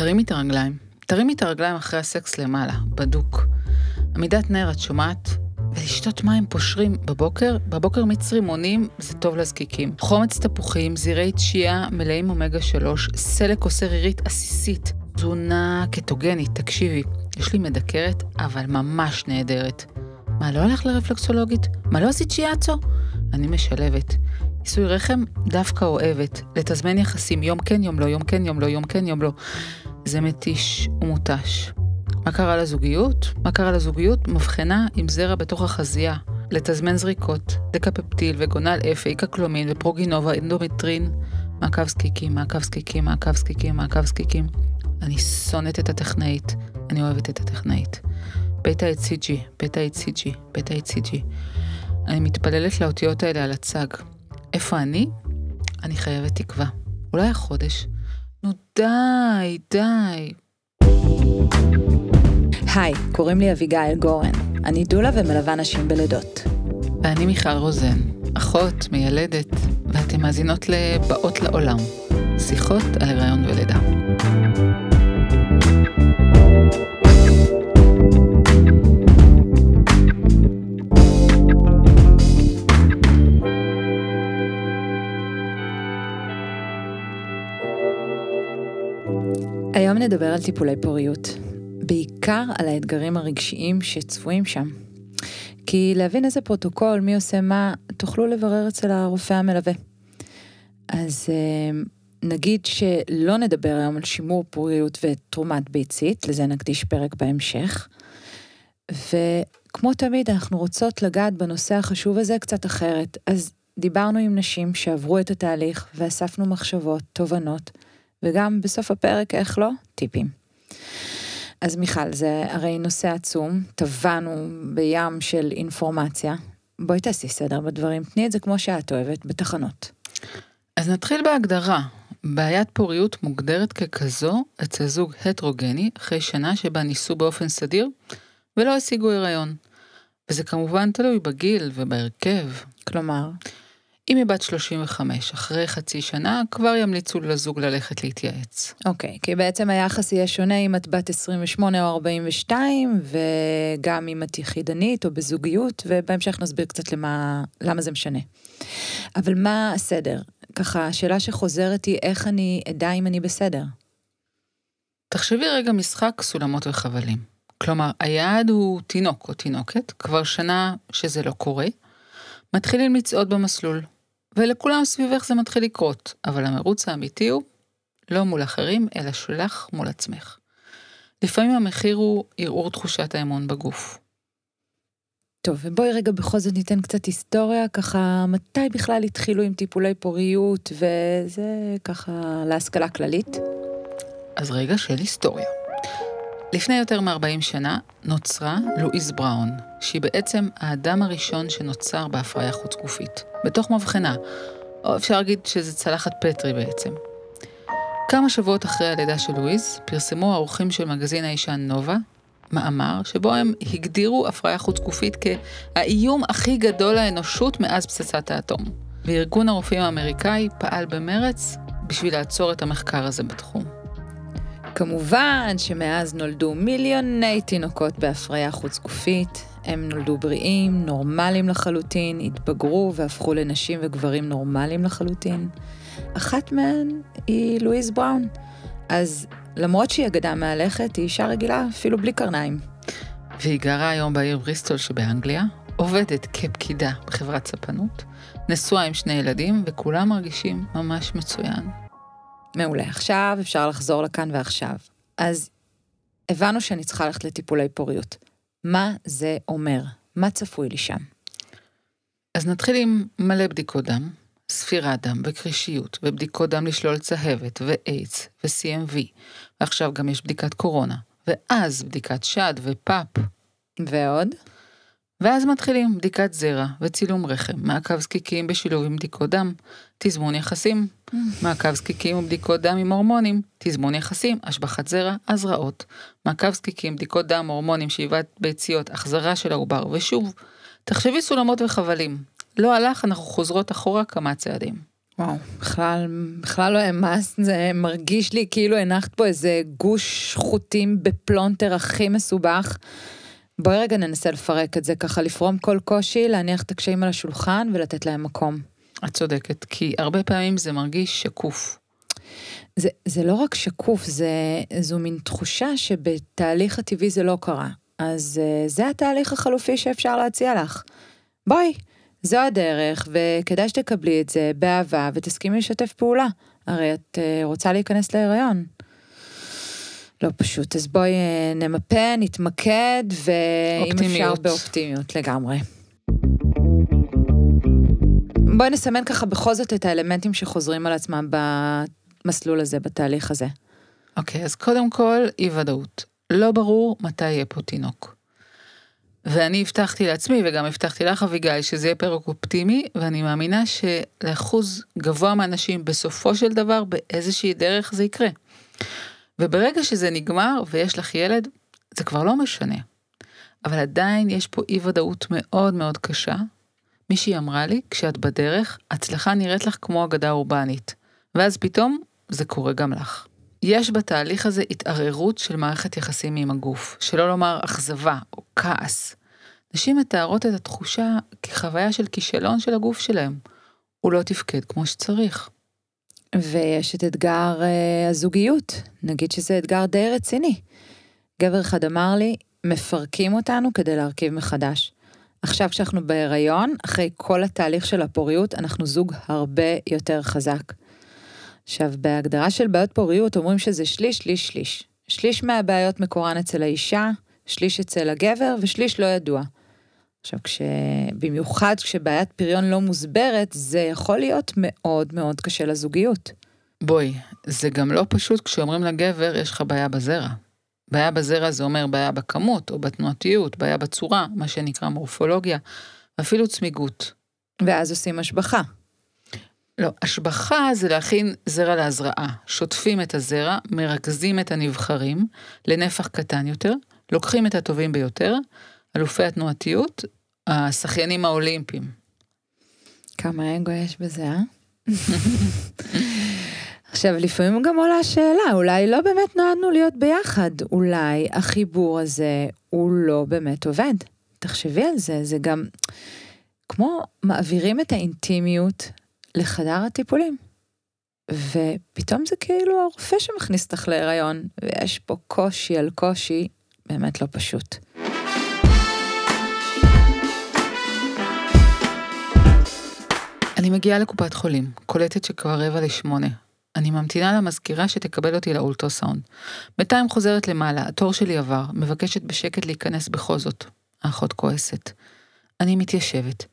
תרימי את הרגליים. תרימי את הרגליים אחרי הסקס למעלה, בדוק. עמידת נר, את שומעת? ולשתות מים פושרים בבוקר, בבוקר מיץ רימונים זה טוב לזקיקים. חומץ תפוחים, זירי תשיעה מלאים אומגה 3, סלק עושה רירית עסיסית, תזונה קטוגנית, תקשיבי, יש לי מדקרת, אבל ממש נהדרת. מה, לא הלך לרפלקסולוגית? מה, לא עשית שיאצו? אני משלבת. עיסוי רחם דווקא אוהבת. לתזמן יחסים יום כן יום לא, יום כן יום לא, יום כן יום לא. זה מתיש ומותש. מה קרה לזוגיות? מה קרה לזוגיות? מבחנה עם זרע בתוך החזייה. לתזמן זריקות, דקפפטיל וגונל אפי, קקלומין ופרוגינובה, אנדומטרין. מעקב זקיקים, מעקב זקיקים, מעקב זקיקים, מעקב זקיקים. אני שונאת את הטכנאית, אני אוהבת את הטכנאית. בית ה-HCG, בית ה-HCG, בית ה-HCG. אני מתפללת לאותיות האלה על הצג. איפה אני? אני חייבת תקווה. אולי החודש. נו די, די. היי, קוראים לי אביגיל גורן. אני דולה ומלווה נשים בלידות. ואני מיכל רוזן, אחות, מיילדת, ואתן מאזינות ל"באות לעולם", שיחות על הריון ולידה. היום נדבר על טיפולי פוריות, בעיקר על האתגרים הרגשיים שצפויים שם. כי להבין איזה פרוטוקול, מי עושה מה, תוכלו לברר אצל הרופא המלווה. אז אה, נגיד שלא נדבר היום על שימור פוריות ותרומת ביצית, לזה נקדיש פרק בהמשך. וכמו תמיד, אנחנו רוצות לגעת בנושא החשוב הזה קצת אחרת. אז דיברנו עם נשים שעברו את התהליך ואספנו מחשבות, תובנות, וגם בסוף הפרק, איך לא, טיפים. אז מיכל, זה הרי נושא עצום, טבענו בים של אינפורמציה. בואי תעשי סדר בדברים, תני את זה כמו שאת אוהבת, בתחנות. אז נתחיל בהגדרה. בעיית פוריות מוגדרת ככזו אצל זוג הטרוגני אחרי שנה שבה ניסו באופן סדיר ולא השיגו הריון. וזה כמובן תלוי בגיל ובהרכב. כלומר? אם היא בת 35, אחרי חצי שנה, כבר ימליצו לזוג ללכת להתייעץ. אוקיי, כי בעצם היחס יהיה שונה אם את בת 28 או 42, וגם אם את יחידנית או בזוגיות, ובהמשך נסביר קצת למה, למה זה משנה. אבל מה הסדר? ככה, השאלה שחוזרת היא איך אני אדע אם אני בסדר. תחשבי רגע משחק סולמות וחבלים. כלומר, היעד הוא תינוק או תינוקת, כבר שנה שזה לא קורה. מתחילים לצעוד במסלול, ולכולם סביבך זה מתחיל לקרות, אבל המרוץ האמיתי הוא לא מול אחרים, אלא שלך מול עצמך. לפעמים המחיר הוא ערעור תחושת האמון בגוף. טוב, ובואי רגע בכל זאת ניתן קצת היסטוריה, ככה, מתי בכלל התחילו עם טיפולי פוריות, וזה ככה להשכלה כללית? אז רגע של היסטוריה. לפני יותר מ-40 שנה נוצרה לואיז בראון, שהיא בעצם האדם הראשון שנוצר בהפריה חוץ גופית, בתוך מבחנה, או אפשר להגיד שזה צלחת פטרי בעצם. כמה שבועות אחרי הלידה של לואיז, פרסמו האורחים של מגזין האישה נובה מאמר שבו הם הגדירו הפריה חוץ גופית כהאיום הכי גדול לאנושות מאז פצצת האטום. וארגון הרופאים האמריקאי פעל במרץ בשביל לעצור את המחקר הזה בתחום. כמובן שמאז נולדו מיליוני תינוקות בהפריה חוץ גופית, הם נולדו בריאים, נורמליים לחלוטין, התבגרו והפכו לנשים וגברים נורמליים לחלוטין. אחת מהן היא לואיז בראון. אז למרות שהיא אגדה מהלכת, היא אישה רגילה, אפילו בלי קרניים. והיא גרה היום בעיר בריסטול שבאנגליה, עובדת כפקידה בחברת ספנות, נשואה עם שני ילדים, וכולם מרגישים ממש מצוין. מעולה, עכשיו אפשר לחזור לכאן ועכשיו. אז הבנו שאני צריכה ללכת לטיפולי פוריות. מה זה אומר? מה צפוי לי שם? אז נתחיל עם מלא בדיקות דם, ספירת דם וקרישיות, ובדיקות דם לשלול צהבת, ואיידס, ו-CMV, ועכשיו גם יש בדיקת קורונה, ואז בדיקת שד ופאפ. ועוד? ואז מתחילים בדיקת זרע וצילום רחם, מעקב זקיקים בשילוב עם בדיקות דם, תזמון יחסים, מעקב זקיקים ובדיקות דם עם הורמונים, תזמון יחסים, השבחת זרע, הזרעות, מעקב זקיקים, בדיקות דם, הורמונים, שאיבת ביציות, החזרה של העובר, ושוב, תחשבי סולמות וחבלים. לא הלך, אנחנו חוזרות אחורה כמה צעדים. וואו, בכלל, בכלל לא העמסת, זה מרגיש לי כאילו הנחת פה איזה גוש חוטים בפלונטר הכי מסובך. בואי רגע ננסה לפרק את זה, ככה לפרום כל קושי, להניח את הקשיים על השולחן ולתת להם מקום. את צודקת, כי הרבה פעמים זה מרגיש שקוף. זה, זה לא רק שקוף, זה, זו מין תחושה שבתהליך הטבעי זה לא קרה. אז uh, זה התהליך החלופי שאפשר להציע לך. בואי, זו הדרך, וכדאי שתקבלי את זה באהבה ותסכימי לשתף פעולה. הרי את uh, רוצה להיכנס להיריון. לא פשוט, אז בואי uh, נמפה, נתמקד, ואם אפשר באופטימיות לגמרי. בואי נסמן ככה בכל זאת את האלמנטים שחוזרים על עצמם במסלול הזה, בתהליך הזה. אוקיי, okay, אז קודם כל, אי ודאות. לא ברור מתי יהיה פה תינוק. ואני הבטחתי לעצמי וגם הבטחתי לך אביגיל שזה יהיה פרק אופטימי ואני מאמינה שלאחוז גבוה מהאנשים בסופו של דבר באיזושהי דרך זה יקרה. וברגע שזה נגמר ויש לך ילד זה כבר לא משנה. אבל עדיין יש פה אי ודאות מאוד מאוד קשה. מישהי אמרה לי כשאת בדרך הצלחה נראית לך כמו אגדה אורבנית ואז פתאום זה קורה גם לך. יש בתהליך הזה התערערות של מערכת יחסים עם הגוף, שלא לומר אכזבה או כעס. נשים מתארות את התחושה כחוויה של כישלון של הגוף שלהם. הוא לא תפקד כמו שצריך. ויש את אתגר uh, הזוגיות, נגיד שזה אתגר די רציני. גבר אחד אמר לי, מפרקים אותנו כדי להרכיב מחדש. עכשיו כשאנחנו בהיריון, אחרי כל התהליך של הפוריות, אנחנו זוג הרבה יותר חזק. עכשיו, בהגדרה של בעיות פוריות אומרים שזה שליש, שליש, שליש. שליש מהבעיות מקורן אצל האישה, שליש אצל הגבר ושליש לא ידוע. עכשיו, כש... במיוחד כשבעיית פריון לא מוסברת, זה יכול להיות מאוד מאוד קשה לזוגיות. בואי, זה גם לא פשוט כשאומרים לגבר, יש לך בעיה בזרע. בעיה בזרע זה אומר בעיה בכמות או בתנועתיות, בעיה בצורה, מה שנקרא מורפולוגיה, אפילו צמיגות. ואז עושים השבחה. לא, השבחה זה להכין זרע להזרעה. שוטפים את הזרע, מרכזים את הנבחרים לנפח קטן יותר, לוקחים את הטובים ביותר, אלופי התנועתיות, השחיינים האולימפיים. כמה אגו יש בזה, אה? עכשיו, לפעמים גם עולה השאלה, אולי לא באמת נועדנו להיות ביחד, אולי החיבור הזה הוא לא באמת עובד. תחשבי על זה, זה גם כמו מעבירים את האינטימיות לחדר הטיפולים. ופתאום זה כאילו הרופא שמכניס אותך להיריון, ויש פה קושי על קושי באמת לא פשוט. אני מגיעה לקופת חולים, קולטת שכבר רבע לשמונה. אני ממתינה למזכירה שתקבל אותי לאולטרסאונד. בינתיים חוזרת למעלה, התור שלי עבר, מבקשת בשקט להיכנס בכל זאת. האחות כועסת. אני מתיישבת.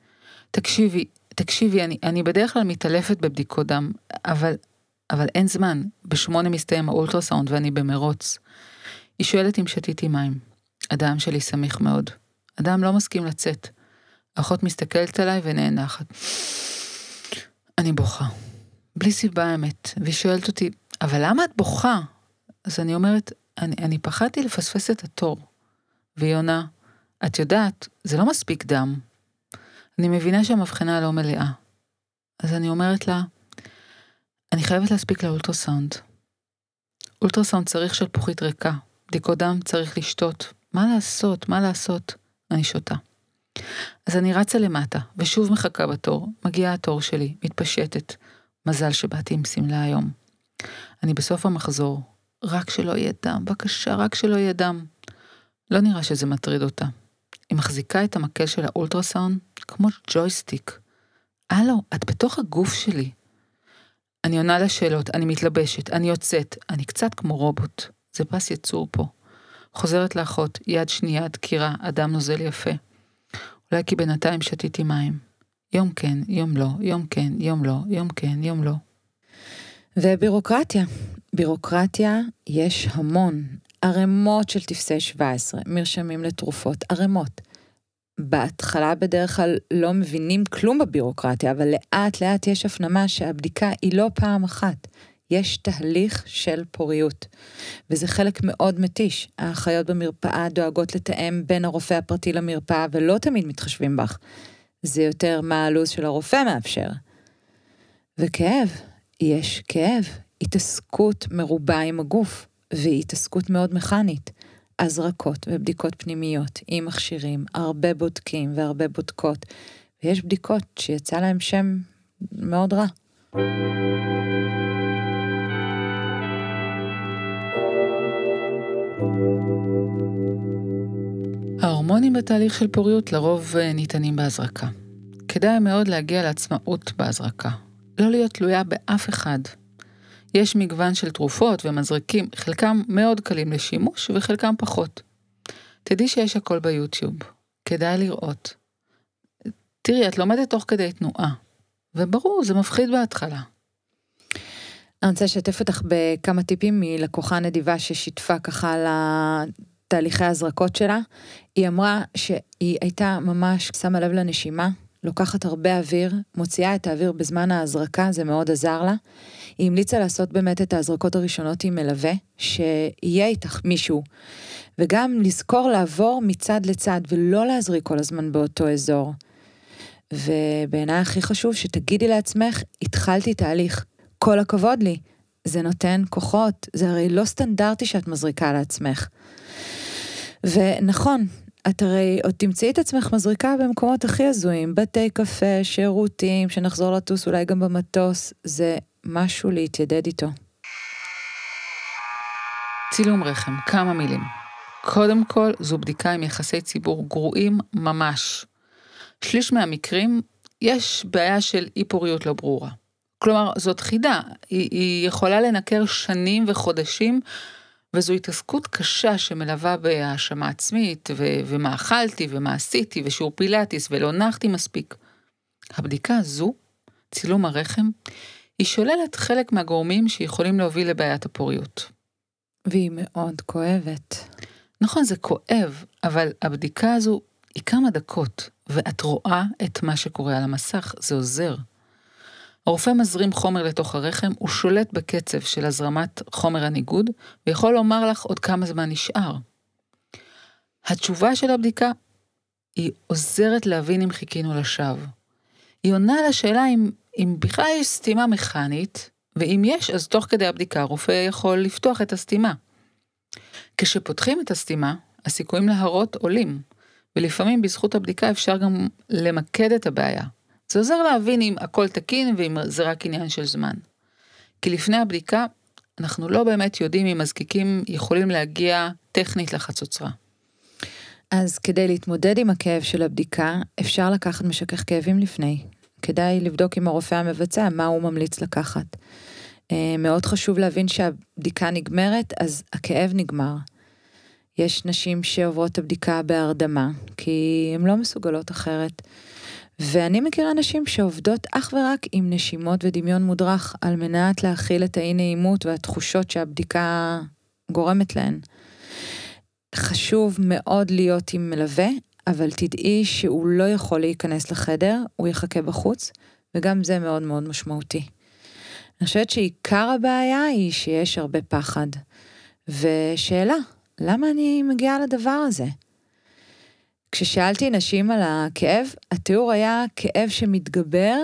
תקשיבי, תקשיבי, אני, אני בדרך כלל מתעלפת בבדיקות דם, אבל, אבל אין זמן, בשמונה מסתיים האולטרסאונד ואני במרוץ. היא שואלת אם שתיתי מים. הדם שלי סמיך מאוד. הדם לא מסכים לצאת. האחות מסתכלת עליי ונאנחת. אני בוכה. בלי סיבה האמת. והיא שואלת אותי, אבל למה את בוכה? אז אני אומרת, אני, אני פחדתי לפספס את התור. והיא עונה, את יודעת, זה לא מספיק דם. אני מבינה שהמבחנה לא מלאה. אז אני אומרת לה, אני חייבת להספיק לאולטרסאונד. אולטרסאונד צריך שלפוחית ריקה, בדיקות דם צריך לשתות. מה לעשות, מה לעשות? אני שותה. אז אני רצה למטה, ושוב מחכה בתור, מגיע התור שלי, מתפשטת. מזל שבאתי עם שמלה היום. אני בסוף המחזור, רק שלא יהיה דם, בבקשה, רק שלא יהיה דם. לא נראה שזה מטריד אותה. היא מחזיקה את המקל של האולטרסאונד כמו ג'ויסטיק. הלו, את בתוך הגוף שלי. אני עונה לשאלות, אני מתלבשת, אני יוצאת, אני קצת כמו רובוט. זה פס יצור פה. חוזרת לאחות, יד שנייה דקירה, אדם נוזל יפה. אולי כי בינתיים שתיתי מים. יום כן, יום לא, יום כן, יום לא, יום כן, יום לא. ובירוקרטיה. בירוקרטיה יש המון. ערימות של טפסי 17, מרשמים לתרופות, ערימות. בהתחלה בדרך כלל לא מבינים כלום בבירוקרטיה, אבל לאט לאט יש הפנמה שהבדיקה היא לא פעם אחת. יש תהליך של פוריות, וזה חלק מאוד מתיש. האחיות במרפאה דואגות לתאם בין הרופא הפרטי למרפאה ולא תמיד מתחשבים בך. זה יותר מה הלו"ז של הרופא מאפשר. וכאב, יש כאב, התעסקות מרובה עם הגוף, והיא התעסקות מאוד מכנית. הזרקות ובדיקות פנימיות עם מכשירים, הרבה בודקים והרבה בודקות, ויש בדיקות שיצא להם שם מאוד רע. ההורמונים בתהליך של פוריות לרוב אה, ניתנים בהזרקה. כדאי מאוד להגיע לעצמאות בהזרקה, לא להיות תלויה באף אחד. יש מגוון של תרופות ומזרקים, חלקם מאוד קלים לשימוש וחלקם פחות. תדעי שיש הכל ביוטיוב, כדאי לראות. תראי, את לומדת תוך כדי תנועה, וברור, זה מפחיד בהתחלה. אני רוצה לשתף אותך בכמה טיפים מלקוחה נדיבה ששיתפה ככה על תהליכי ההזרקות שלה. היא אמרה שהיא הייתה ממש שמה לב לנשימה, לוקחת הרבה אוויר, מוציאה את האוויר בזמן ההזרקה, זה מאוד עזר לה. היא המליצה לעשות באמת את ההזרקות הראשונות עם מלווה, שיהיה איתך מישהו. וגם לזכור לעבור מצד לצד ולא להזריק כל הזמן באותו אזור. ובעיניי הכי חשוב שתגידי לעצמך, התחלתי תהליך, כל הכבוד לי. זה נותן כוחות, זה הרי לא סטנדרטי שאת מזריקה לעצמך. ונכון, את הרי עוד תמצאי את עצמך מזריקה במקומות הכי הזויים, בתי קפה, שירותים, שנחזור לטוס אולי גם במטוס, זה משהו להתיידד איתו. צילום רחם, כמה מילים. קודם כל, זו בדיקה עם יחסי ציבור גרועים ממש. שליש מהמקרים, יש בעיה של אי פוריות לא ברורה. כלומר, זאת חידה, היא, היא יכולה לנקר שנים וחודשים וזו התעסקות קשה שמלווה בהאשמה עצמית, ו- ומה אכלתי, ומה עשיתי, ושיעור פילאטיס, ולא נחתי מספיק. הבדיקה הזו, צילום הרחם, היא שוללת חלק מהגורמים שיכולים להוביל לבעיית הפוריות. והיא מאוד כואבת. נכון, זה כואב, אבל הבדיקה הזו היא כמה דקות, ואת רואה את מה שקורה על המסך, זה עוזר. הרופא מזרים חומר לתוך הרחם, הוא שולט בקצב של הזרמת חומר הניגוד, ויכול לומר לך עוד כמה זמן נשאר. התשובה של הבדיקה היא עוזרת להבין אם חיכינו לשווא. היא עונה לשאלה אם, אם בכלל יש סתימה מכנית, ואם יש, אז תוך כדי הבדיקה הרופא יכול לפתוח את הסתימה. כשפותחים את הסתימה, הסיכויים להרות עולים, ולפעמים בזכות הבדיקה אפשר גם למקד את הבעיה. זה עוזר להבין אם הכל תקין ואם זה רק עניין של זמן. כי לפני הבדיקה, אנחנו לא באמת יודעים אם מזקיקים יכולים להגיע טכנית לחצוצרה. אז כדי להתמודד עם הכאב של הבדיקה, אפשר לקחת משכך כאבים לפני. כדאי לבדוק עם הרופא המבצע מה הוא ממליץ לקחת. אה, מאוד חשוב להבין שהבדיקה נגמרת, אז הכאב נגמר. יש נשים שעוברות את הבדיקה בהרדמה, כי הן לא מסוגלות אחרת. ואני מכירה נשים שעובדות אך ורק עם נשימות ודמיון מודרך, על מנת להכיל את האי נעימות והתחושות שהבדיקה גורמת להן. חשוב מאוד להיות עם מלווה, אבל תדעי שהוא לא יכול להיכנס לחדר, הוא יחכה בחוץ, וגם זה מאוד מאוד משמעותי. אני חושבת שעיקר הבעיה היא שיש הרבה פחד. ושאלה, למה אני מגיעה לדבר הזה? כששאלתי נשים על הכאב, התיאור היה כאב שמתגבר,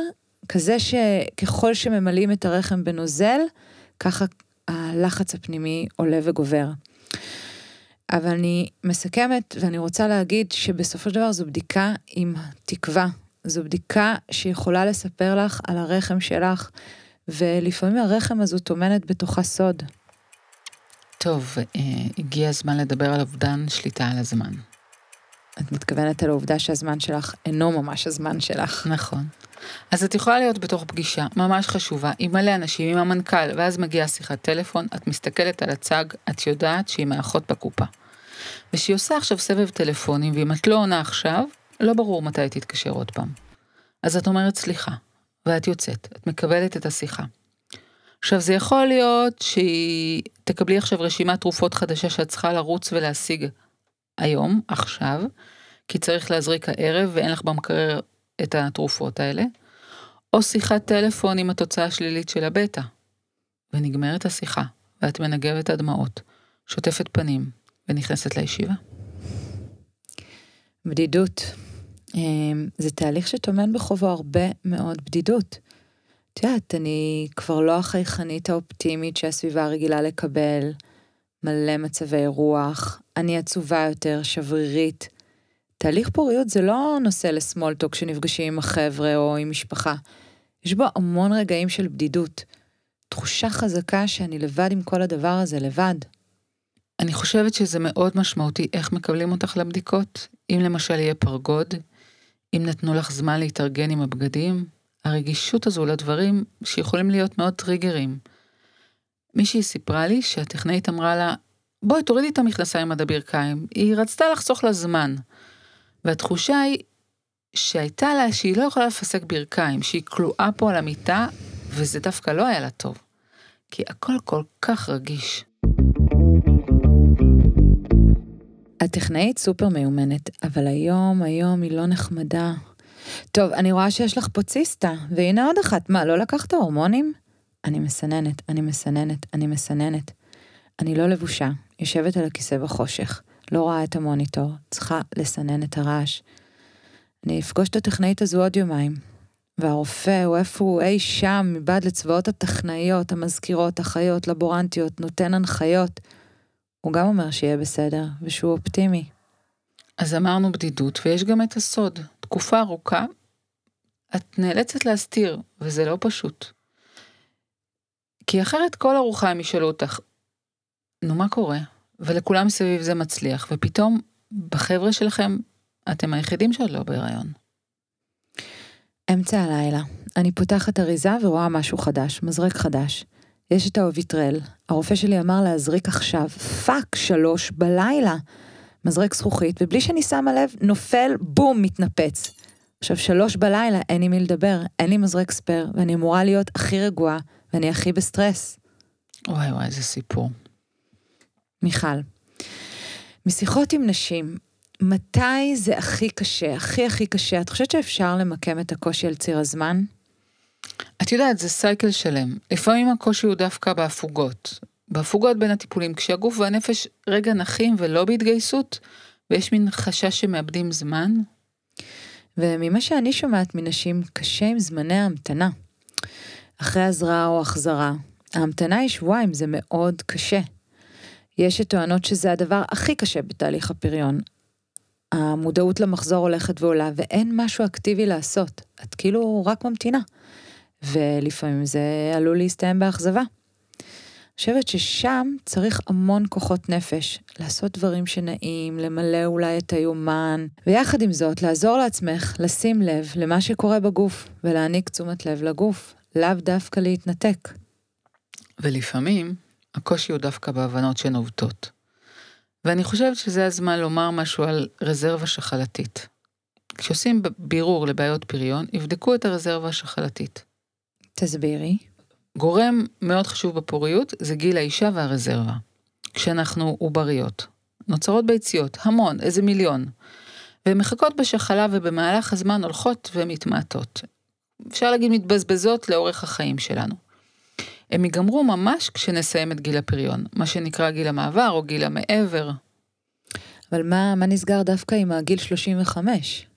כזה שככל שממלאים את הרחם בנוזל, ככה הלחץ הפנימי עולה וגובר. אבל אני מסכמת ואני רוצה להגיד שבסופו של דבר זו בדיקה עם תקווה. זו בדיקה שיכולה לספר לך על הרחם שלך, ולפעמים הרחם הזו טומנת בתוכה סוד. טוב, אה, הגיע הזמן לדבר על אובדן שליטה על הזמן. את מתכוונת על העובדה שהזמן שלך אינו ממש הזמן שלך. נכון. אז את יכולה להיות בתוך פגישה ממש חשובה עם מלא אנשים, עם המנכ"ל, ואז מגיעה שיחת טלפון, את מסתכלת על הצג, את יודעת שהיא מאחות בקופה. ושהיא עושה עכשיו סבב טלפונים, ואם את לא עונה עכשיו, לא ברור מתי תתקשר עוד פעם. אז את אומרת סליחה, ואת יוצאת, את מקבלת את השיחה. עכשיו זה יכול להיות שהיא תקבלי עכשיו רשימת תרופות חדשה שאת צריכה לרוץ ולהשיג היום, עכשיו, כי צריך להזריק הערב ואין לך במקרר את התרופות האלה, או שיחת טלפון עם התוצאה השלילית של הבטא. ונגמרת השיחה, ואת מנגבת הדמעות, שוטפת פנים, ונכנסת לישיבה. בדידות. אמ, זה תהליך שטומן בחובו הרבה מאוד בדידות. את יודעת, אני כבר לא החייכנית האופטימית שהסביבה רגילה לקבל, מלא מצבי רוח, אני עצובה יותר, שברירית. תהליך פוריות זה לא נושא לסמולטוק כשנפגשים עם החבר'ה או עם משפחה. יש בו המון רגעים של בדידות. תחושה חזקה שאני לבד עם כל הדבר הזה, לבד. אני חושבת שזה מאוד משמעותי איך מקבלים אותך לבדיקות. אם למשל יהיה פרגוד, אם נתנו לך זמן להתארגן עם הבגדים, הרגישות הזו לדברים שיכולים להיות מאוד טריגרים. מישהי סיפרה לי שהטכנאית אמרה לה, בואי תורידי את המכנסיים עד הברכיים, היא רצתה לחסוך לה זמן. והתחושה היא שהייתה לה שהיא לא יכולה לפסק ברכיים, שהיא כלואה פה על המיטה, וזה דווקא לא היה לה טוב. כי הכל כל כך רגיש. הטכנאית סופר מיומנת, אבל היום, היום היא לא נחמדה. טוב, אני רואה שיש לך פוציסטה, והנה עוד אחת, מה, לא לקחת הורמונים? אני מסננת, אני מסננת, אני מסננת. אני לא לבושה, יושבת על הכיסא בחושך, לא רואה את המוניטור, צריכה לסנן את הרעש. אני אפגוש את הטכנאית הזו עוד יומיים. והרופא הוא איפה הוא אי שם, מבעד לצבאות הטכנאיות, המזכירות, אחיות, לבורנטיות, נותן הנחיות. הוא גם אומר שיהיה בסדר, ושהוא אופטימי. אז אמרנו בדידות, ויש גם את הסוד. תקופה ארוכה, את נאלצת להסתיר, וזה לא פשוט. כי אחרת כל ארוחה הם ישאלו אותך, מה קורה? ולכולם סביב זה מצליח, ופתאום בחבר'ה שלכם, אתם היחידים שעוד לא בהיריון. אמצע הלילה, אני פותחת אריזה ורואה משהו חדש, מזרק חדש. יש את האוביטרל, הרופא שלי אמר להזריק עכשיו, fuck, שלוש בלילה. מזרק זכוכית, ובלי שאני שמה לב, נופל, בום, מתנפץ. עכשיו, שלוש בלילה, אין עם מי לדבר, אין לי מזרק spare, ואני אמורה להיות הכי רגועה, ואני הכי בסטרס. וואי וואי, איזה סיפור. מיכל, משיחות עם נשים, מתי זה הכי קשה, הכי הכי קשה? את חושבת שאפשר למקם את הקושי על ציר הזמן? את יודעת, זה cycle שלם. לפעמים הקושי הוא דווקא בהפוגות. בהפוגות בין הטיפולים, כשהגוף והנפש רגע נחים ולא בהתגייסות, ויש מין חשש שמאבדים זמן. וממה שאני שומעת מנשים, קשה עם זמני ההמתנה. אחרי הזרעה או החזרה, ההמתנה היא שבועיים, זה מאוד קשה. יש שטוענות שזה הדבר הכי קשה בתהליך הפריון. המודעות למחזור הולכת ועולה, ואין משהו אקטיבי לעשות. את כאילו רק ממתינה. ולפעמים זה עלול להסתיים באכזבה. אני חושבת ששם צריך המון כוחות נפש, לעשות דברים שנעים, למלא אולי את היומן, ויחד עם זאת, לעזור לעצמך לשים לב למה שקורה בגוף, ולהעניק תשומת לב לגוף, לאו דווקא להתנתק. ולפעמים, הקושי הוא דווקא בהבנות שנובטות. ואני חושבת שזה הזמן לומר משהו על רזרבה שחלתית. כשעושים בירור לבעיות פריון, יבדקו את הרזרבה השחלתית. תסבירי. גורם מאוד חשוב בפוריות זה גיל האישה והרזרבה. כשאנחנו עובריות. נוצרות ביציות, המון, איזה מיליון. והן מחכות בשחלה ובמהלך הזמן הולכות ומתמעטות. אפשר להגיד מתבזבזות לאורך החיים שלנו. הם ייגמרו ממש כשנסיים את גיל הפריון, מה שנקרא גיל המעבר או גיל המעבר. אבל מה, מה נסגר דווקא עם הגיל 35?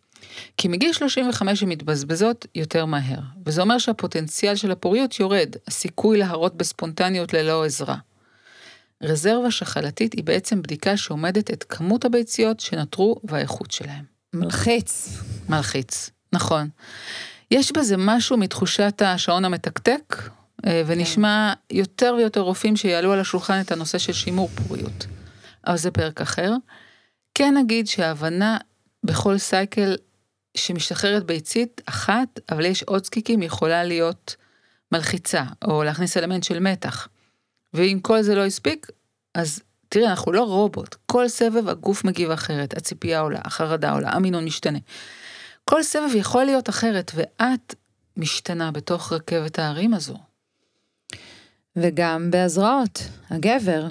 כי מגיל 35 הן מתבזבזות יותר מהר, וזה אומר שהפוטנציאל של הפוריות יורד, הסיכוי להרות בספונטניות ללא עזרה. רזרבה שחלתית היא בעצם בדיקה שעומדת את כמות הביציות שנותרו והאיכות שלהם. מלחיץ. מלחיץ, נכון. יש בזה משהו מתחושת השעון המתקתק, ונשמע יותר ויותר רופאים שיעלו על השולחן את הנושא של שימור פוריות. אבל זה פרק אחר. כן נגיד שההבנה בכל סייקל שמשתחררת ביצית אחת, אבל יש עוד זקיקים, יכולה להיות מלחיצה, או להכניס אלמנט של מתח. ואם כל זה לא הספיק, אז תראי, אנחנו לא רובוט. כל סבב הגוף מגיב אחרת, הציפייה עולה, החרדה עולה, המינון משתנה. כל סבב יכול להיות אחרת, ואת משתנה בתוך רכבת ההרים הזו. וגם בהזרעות, הגבר,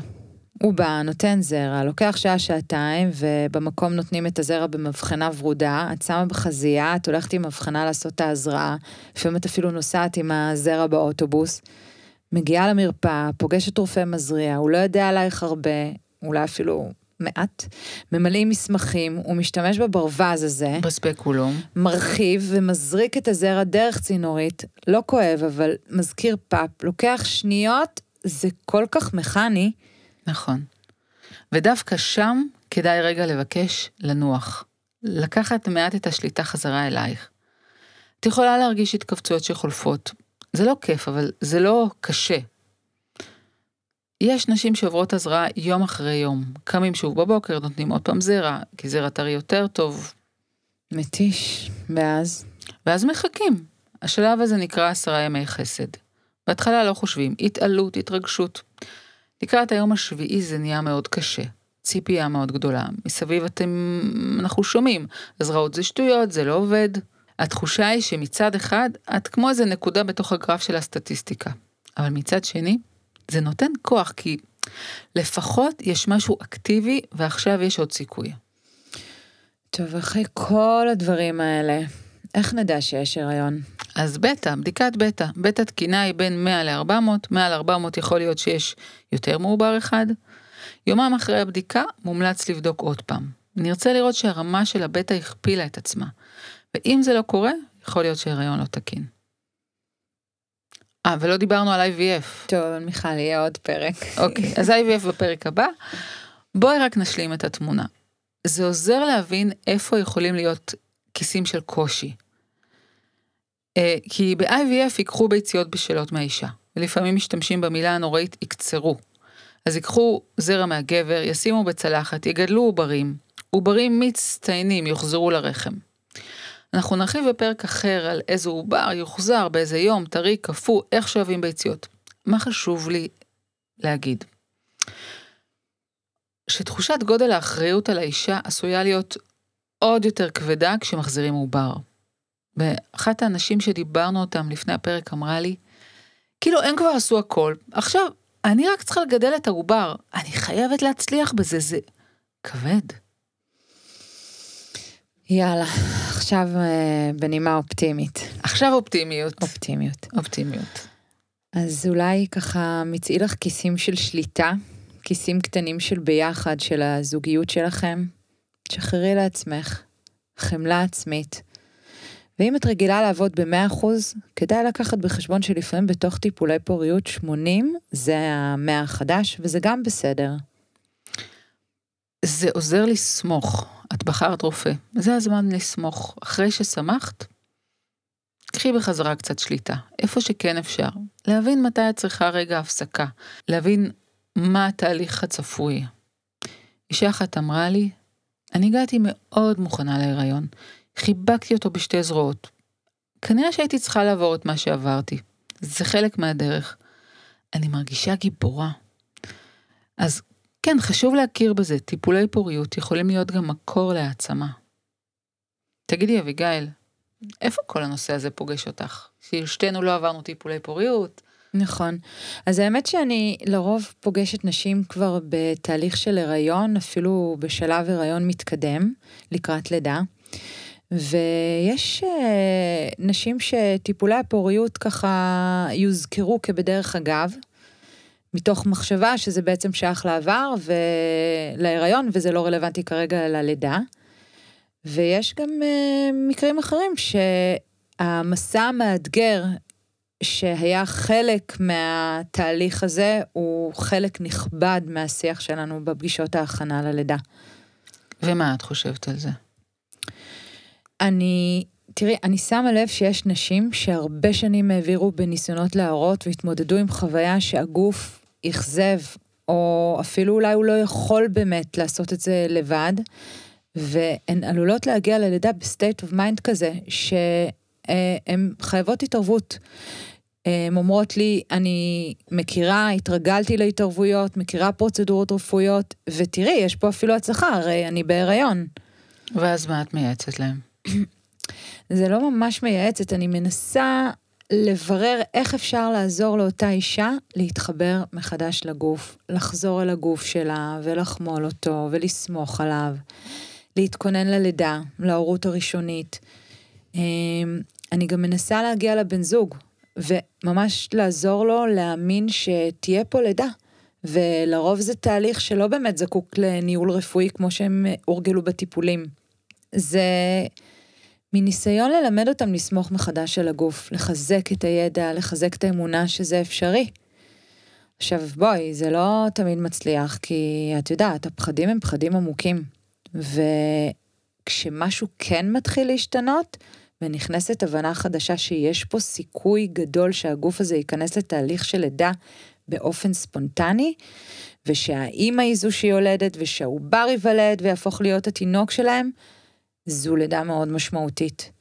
הוא בא, נותן זרע, לוקח שעה-שעתיים, ובמקום נותנים את הזרע במבחנה ורודה, את שמה בחזייה, את הולכת עם מבחנה לעשות את ההזרעה, לפעמים את אפילו נוסעת עם הזרע באוטובוס, מגיעה למרפאה, פוגשת רופא מזריע, הוא לא יודע עלייך הרבה, אולי אפילו מעט, ממלאים מסמכים, הוא משתמש בברווז הזה, בספקולום. מרחיב ומזריק את הזרע דרך צינורית, לא כואב, אבל מזכיר פאפ, לוקח שניות, זה כל כך מכני. נכון. ודווקא שם כדאי רגע לבקש לנוח. לקחת מעט את השליטה חזרה אלייך. את יכולה להרגיש התכווצויות שחולפות. זה לא כיף, אבל זה לא קשה. יש נשים שעוברות הזרעה יום אחרי יום. קמים שוב בבוקר, נותנים עוד פעם זרע, כי זרע טרי יותר טוב, מתיש, ואז? ואז מחכים. השלב הזה נקרא עשרה ימי חסד. בהתחלה לא חושבים, התעלות, התרגשות. לקראת היום השביעי זה נהיה מאוד קשה. ציפייה מאוד גדולה. מסביב אתם, אנחנו שומעים, הזרעות זה שטויות, זה לא עובד. התחושה היא שמצד אחד, את כמו איזה נקודה בתוך הגרף של הסטטיסטיקה. אבל מצד שני, זה נותן כוח, כי לפחות יש משהו אקטיבי, ועכשיו יש עוד סיכוי. טוב, אחרי כל הדברים האלה, איך נדע שיש הריון? אז בטא, בדיקת בטא. בטא תקינה היא בין 100 ל-400, מעל 400 יכול להיות שיש יותר מעובר אחד. יומם אחרי הבדיקה מומלץ לבדוק עוד פעם. נרצה לראות שהרמה של הבטא הכפילה את עצמה. ואם זה לא קורה, יכול להיות שההריון לא תקין. אה, ולא דיברנו על IVF. טוב, מיכל, יהיה עוד פרק. אוקיי, אז IVF בפרק הבא. בואי רק נשלים את התמונה. זה עוזר להבין איפה יכולים להיות כיסים של קושי. אה, כי ב-IVF ייקחו ביציות בשלות מהאישה, ולפעמים משתמשים במילה הנוראית יקצרו. אז ייקחו זרע מהגבר, ישימו בצלחת, יגדלו עוברים, עוברים מצטיינים יוחזרו לרחם. אנחנו נרחיב בפרק אחר על איזה עובר יוחזר, באיזה יום, טרי, קפוא, איך שואבים ביציות. מה חשוב לי להגיד? שתחושת גודל האחריות על האישה עשויה להיות עוד יותר כבדה כשמחזירים עובר. ואחת האנשים שדיברנו אותם לפני הפרק אמרה לי, כאילו הם כבר עשו הכל, עכשיו אני רק צריכה לגדל את העובר, אני חייבת להצליח בזה, זה כבד. יאללה, עכשיו אה, בנימה אופטימית. עכשיו אופטימיות. אופטימיות. אופטימיות. אז אולי ככה מצאי לך כיסים של שליטה, כיסים קטנים של ביחד, של הזוגיות שלכם. תשחררי לעצמך, חמלה עצמית. ואם את רגילה לעבוד ב-100%, כדאי לקחת בחשבון שלפעמים בתוך טיפולי פוריות 80 זה המאה החדש, וזה גם בסדר. זה עוזר לסמוך. את בחרת רופא, זה הזמן לסמוך. אחרי ששמחת, קחי בחזרה קצת שליטה, איפה שכן אפשר. להבין מתי את צריכה רגע הפסקה, להבין מה התהליך הצפוי. אישה אחת אמרה לי, אני הגעתי מאוד מוכנה להיריון, חיבקתי אותו בשתי זרועות. כנראה שהייתי צריכה לעבור את מה שעברתי. זה חלק מהדרך. אני מרגישה גיבורה. אז כן, חשוב להכיר בזה, טיפולי פוריות יכולים להיות גם מקור להעצמה. תגידי, אביגיל, איפה כל הנושא הזה פוגש אותך? ששתינו לא עברנו טיפולי פוריות. נכון. אז האמת שאני לרוב פוגשת נשים כבר בתהליך של הריון, אפילו בשלב הריון מתקדם, לקראת לידה. ויש אה, נשים שטיפולי הפוריות ככה יוזכרו כבדרך אגב, מתוך מחשבה שזה בעצם שייך לעבר ולהיריון, וזה לא רלוונטי כרגע ללידה. ויש גם uh, מקרים אחרים שהמסע המאתגר שהיה חלק מהתהליך הזה, הוא חלק נכבד מהשיח שלנו בפגישות ההכנה ללידה. ומה את חושבת על זה? אני, תראי, אני שמה לב שיש נשים שהרבה שנים העבירו בניסיונות להראות והתמודדו עם חוויה שהגוף אכזב, או אפילו אולי הוא לא יכול באמת לעשות את זה לבד, והן עלולות להגיע ללידה ב state of mind כזה, שהן חייבות התערבות. הן אומרות לי, אני מכירה, התרגלתי להתערבויות, מכירה פרוצדורות רפואיות, ותראי, יש פה אפילו הצלחה, הרי אני בהיריון. ואז מה את מייעצת להם? זה לא ממש מייעצת, אני מנסה לברר איך אפשר לעזור לאותה אישה להתחבר מחדש לגוף, לחזור אל הגוף שלה ולחמול אותו ולסמוך עליו, להתכונן ללידה, להורות הראשונית. אמ, אני גם מנסה להגיע לבן זוג, וממש לעזור לו להאמין שתהיה פה לידה, ולרוב זה תהליך שלא באמת זקוק לניהול רפואי כמו שהם הורגלו בטיפולים. זה מניסיון ללמד אותם לסמוך מחדש על הגוף, לחזק את הידע, לחזק את האמונה שזה אפשרי. עכשיו בואי, זה לא תמיד מצליח, כי את יודעת, הפחדים הם פחדים עמוקים. וכשמשהו כן מתחיל להשתנות, ונכנסת הבנה חדשה שיש פה סיכוי גדול שהגוף הזה ייכנס לתהליך של לידה באופן ספונטני, ושהאימא היא זו שהיא יולדת, ושהעובר ייוולד ויהפוך להיות התינוק שלהם, זו לידה מאוד משמעותית.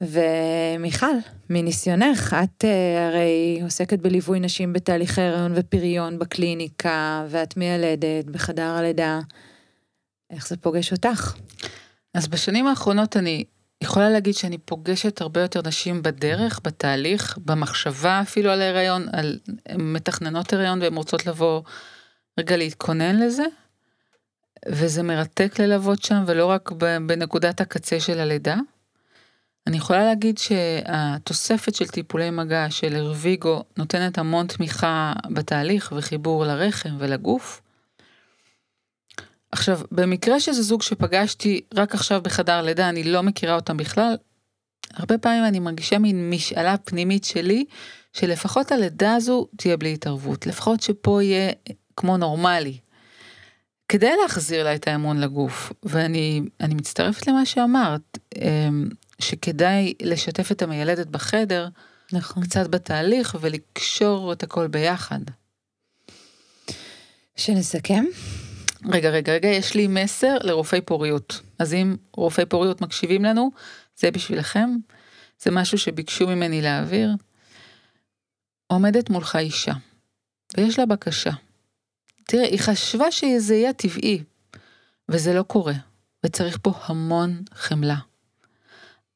ומיכל, מניסיונך, את uh, הרי עוסקת בליווי נשים בתהליכי הריון ופריון בקליניקה, ואת מיילדת בחדר הלידה. איך זה פוגש אותך? אז בשנים האחרונות אני יכולה להגיד שאני פוגשת הרבה יותר נשים בדרך, בתהליך, במחשבה אפילו על ההיריון, על מתכננות הריון והן רוצות לבוא רגע להתכונן לזה. וזה מרתק ללוות שם, ולא רק בנקודת הקצה של הלידה. אני יכולה להגיד שהתוספת של טיפולי מגע של הרוויגו נותנת המון תמיכה בתהליך וחיבור לרחם ולגוף. עכשיו, במקרה שזה זוג שפגשתי רק עכשיו בחדר לידה, אני לא מכירה אותם בכלל, הרבה פעמים אני מרגישה מין משאלה פנימית שלי, שלפחות הלידה הזו תהיה בלי התערבות, לפחות שפה יהיה כמו נורמלי. כדי להחזיר לה את האמון לגוף, ואני מצטרפת למה שאמרת, אמ, שכדאי לשתף את המיילדת בחדר, נכון. קצת בתהליך ולקשור את הכל ביחד. שנסכם? רגע, רגע, רגע, יש לי מסר לרופאי פוריות. אז אם רופאי פוריות מקשיבים לנו, זה בשבילכם. זה משהו שביקשו ממני להעביר. עומדת מולך אישה, ויש לה בקשה. תראה, היא חשבה שזה יהיה טבעי, וזה לא קורה, וצריך פה המון חמלה.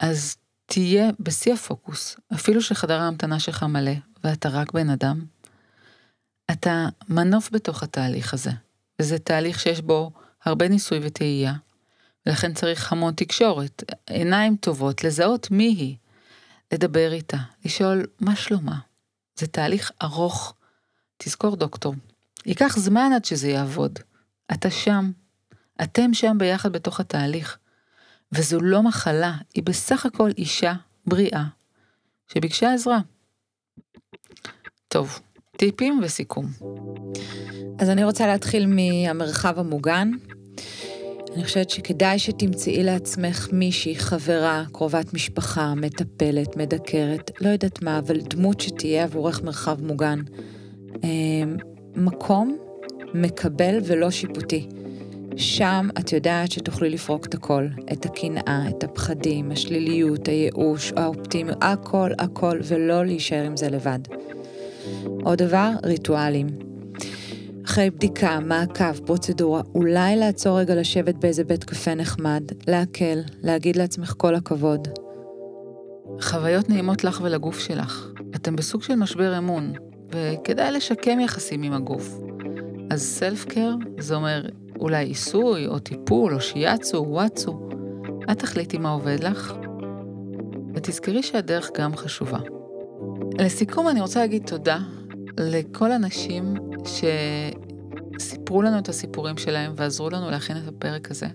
אז תהיה בשיא הפוקוס, אפילו שחדר ההמתנה שלך מלא, ואתה רק בן אדם, אתה מנוף בתוך התהליך הזה. וזה תהליך שיש בו הרבה ניסוי וטעייה, ולכן צריך המון תקשורת, עיניים טובות, לזהות מי היא, לדבר איתה, לשאול מה שלומה. זה תהליך ארוך. תזכור דוקטור, ייקח זמן עד שזה יעבוד. אתה שם, אתם שם ביחד בתוך התהליך. וזו לא מחלה, היא בסך הכל אישה בריאה שביקשה עזרה. טוב, טיפים וסיכום. אז אני רוצה להתחיל מהמרחב המוגן. אני חושבת שכדאי שתמצאי לעצמך מישהי, חברה, קרובת משפחה, מטפלת, מדקרת, לא יודעת מה, אבל דמות שתהיה עבורך מרחב מוגן. מקום מקבל ולא שיפוטי. שם את יודעת שתוכלי לפרוק את הכל, את הקנאה, את הפחדים, השליליות, הייאוש, האופטימיות, הכל, הכל, ולא להישאר עם זה לבד. עוד דבר, ריטואלים. אחרי בדיקה, מעקב, פרוצדורה, אולי לעצור רגע לשבת באיזה בית קפה נחמד, להקל, להגיד לעצמך כל הכבוד. חוויות נעימות לך ולגוף שלך. אתם בסוג של משבר אמון, וכדאי לשקם יחסים עם הגוף. אז סלף קר זה אומר אולי עיסוי, או טיפול, או שיאצו, וואצו. את תחליטי מה עובד לך, ותזכרי שהדרך גם חשובה. לסיכום אני רוצה להגיד תודה לכל הנשים שסיפרו לנו את הסיפורים שלהם ועזרו לנו להכין את הפרק הזה.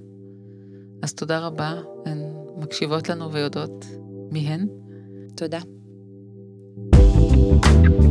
אז תודה רבה, הן מקשיבות לנו ויודעות מי הן. תודה. thank you